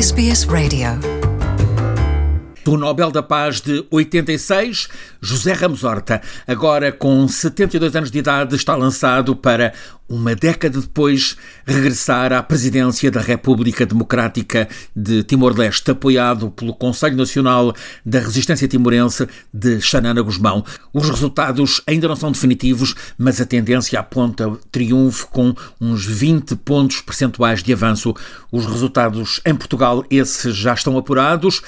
SBS Radio. Do Nobel da Paz de 86, José Ramos Horta, agora com 72 anos de idade, está lançado para uma década depois, regressar à presidência da República Democrática de Timor-Leste, apoiado pelo Conselho Nacional da Resistência Timorense de Xanana Guzmão. Os resultados ainda não são definitivos, mas a tendência aponta triunfo com uns 20 pontos percentuais de avanço. Os resultados em Portugal, esses já estão apurados: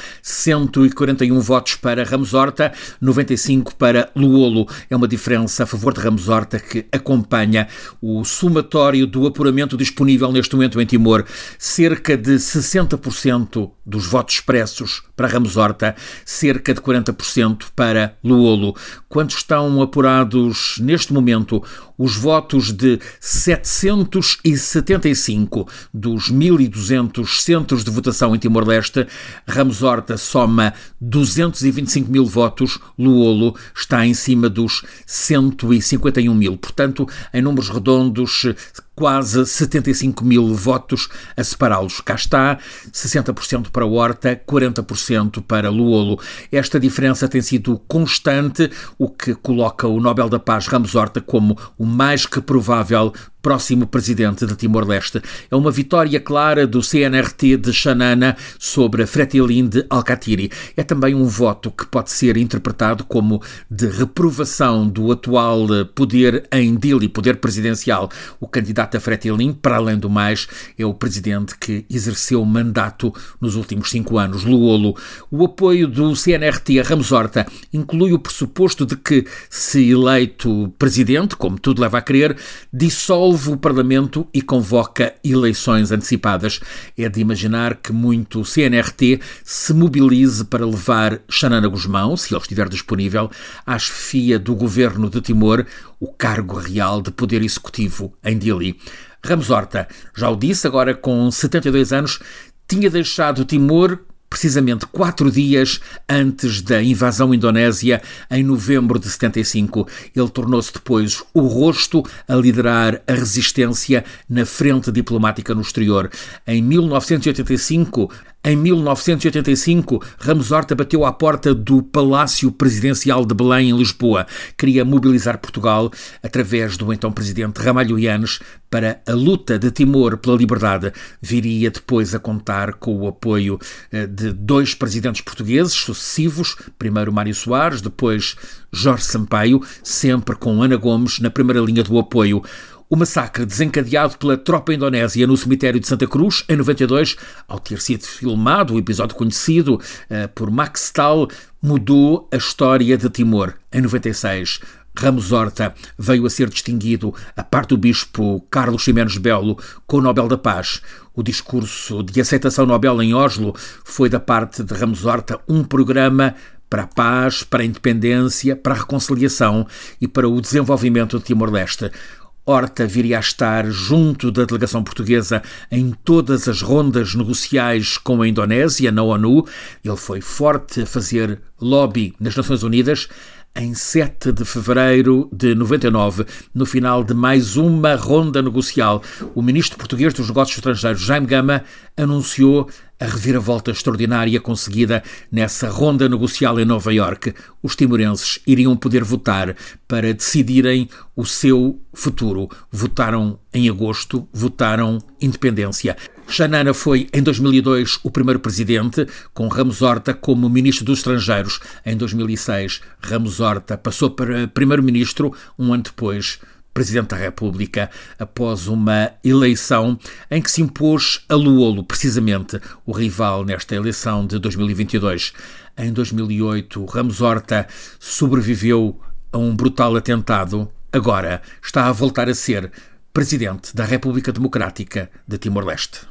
141 votos para Ramos Horta, 95 para Luolo. É uma diferença a favor de Ramos Horta que acompanha o somatório do apuramento disponível neste momento em Timor, cerca de 60% dos votos expressos para Ramos Horta, cerca de 40% para Luolo. Quando estão apurados neste momento os votos de 775 dos 1.200 centros de votação em Timor-Leste, Ramos Horta soma 225 mil votos, Luolo está em cima dos 151 mil. Portanto, em números redondos, quase 75 mil votos a separá-los. Cá está, 60% para Horta, 40% para Luolo. Esta diferença tem sido constante, o que coloca o Nobel da Paz Ramos Horta como o mais que provável próximo presidente de Timor-Leste. É uma vitória clara do CNRT de Xanana sobre Fretilin de Alcatiri. É também um voto que pode ser interpretado como de reprovação do atual poder em Dili, poder presidencial. O candidato a Fretilin, para além do mais, é o presidente que exerceu mandato nos últimos cinco anos, Luolo. O apoio do CNRT a Ramos Horta inclui o pressuposto de que, se eleito presidente, como tudo leva a crer, dissolve dissolve o Parlamento e convoca eleições antecipadas. É de imaginar que muito CNRT se mobilize para levar Xanana Guzmão, se ele estiver disponível, à chefia do governo de Timor, o cargo real de poder executivo em Dili. Ramos Horta, já o disse, agora com 72 anos, tinha deixado Timor precisamente quatro dias antes da invasão indonésia, em novembro de 75. Ele tornou-se depois o rosto a liderar a resistência na frente diplomática no exterior. Em 1985, em 1985, Ramos Horta bateu à porta do Palácio Presidencial de Belém, em Lisboa. Queria mobilizar Portugal, através do então presidente Ramalho Yanes, para a luta de Timor pela liberdade. Viria depois a contar com o apoio eh, de dois presidentes portugueses sucessivos, primeiro Mário Soares, depois Jorge Sampaio, sempre com Ana Gomes na primeira linha do apoio. O massacre desencadeado pela tropa indonésia no cemitério de Santa Cruz, em 92, ao ter sido filmado, o episódio conhecido uh, por Max Stahl, mudou a história de Timor. Em 96, Ramos Horta veio a ser distinguido, a parte do bispo Carlos Ximenes Belo, com o Nobel da Paz. O discurso de aceitação Nobel em Oslo foi da parte de Ramos Horta um programa para a paz, para a independência, para a reconciliação e para o desenvolvimento de Timor-Leste. Horta viria a estar junto da delegação portuguesa em todas as rondas negociais com a Indonésia, na ONU. Ele foi forte a fazer lobby nas Nações Unidas em 7 de fevereiro de 99, no final de mais uma ronda negocial, o ministro português dos Negócios Estrangeiros, Jaime Gama, anunciou a reviravolta extraordinária conseguida nessa ronda negocial em Nova Iorque. Os timorenses iriam poder votar para decidirem o seu futuro. Votaram em agosto, votaram independência. Xanana foi, em 2002, o primeiro presidente, com Ramos Horta como ministro dos Estrangeiros. Em 2006, Ramos Horta passou para primeiro-ministro, um ano depois, Presidente da República, após uma eleição em que se impôs a Luolo, precisamente o rival nesta eleição de 2022. Em 2008, Ramos Horta sobreviveu a um brutal atentado. Agora está a voltar a ser Presidente da República Democrática de Timor-Leste.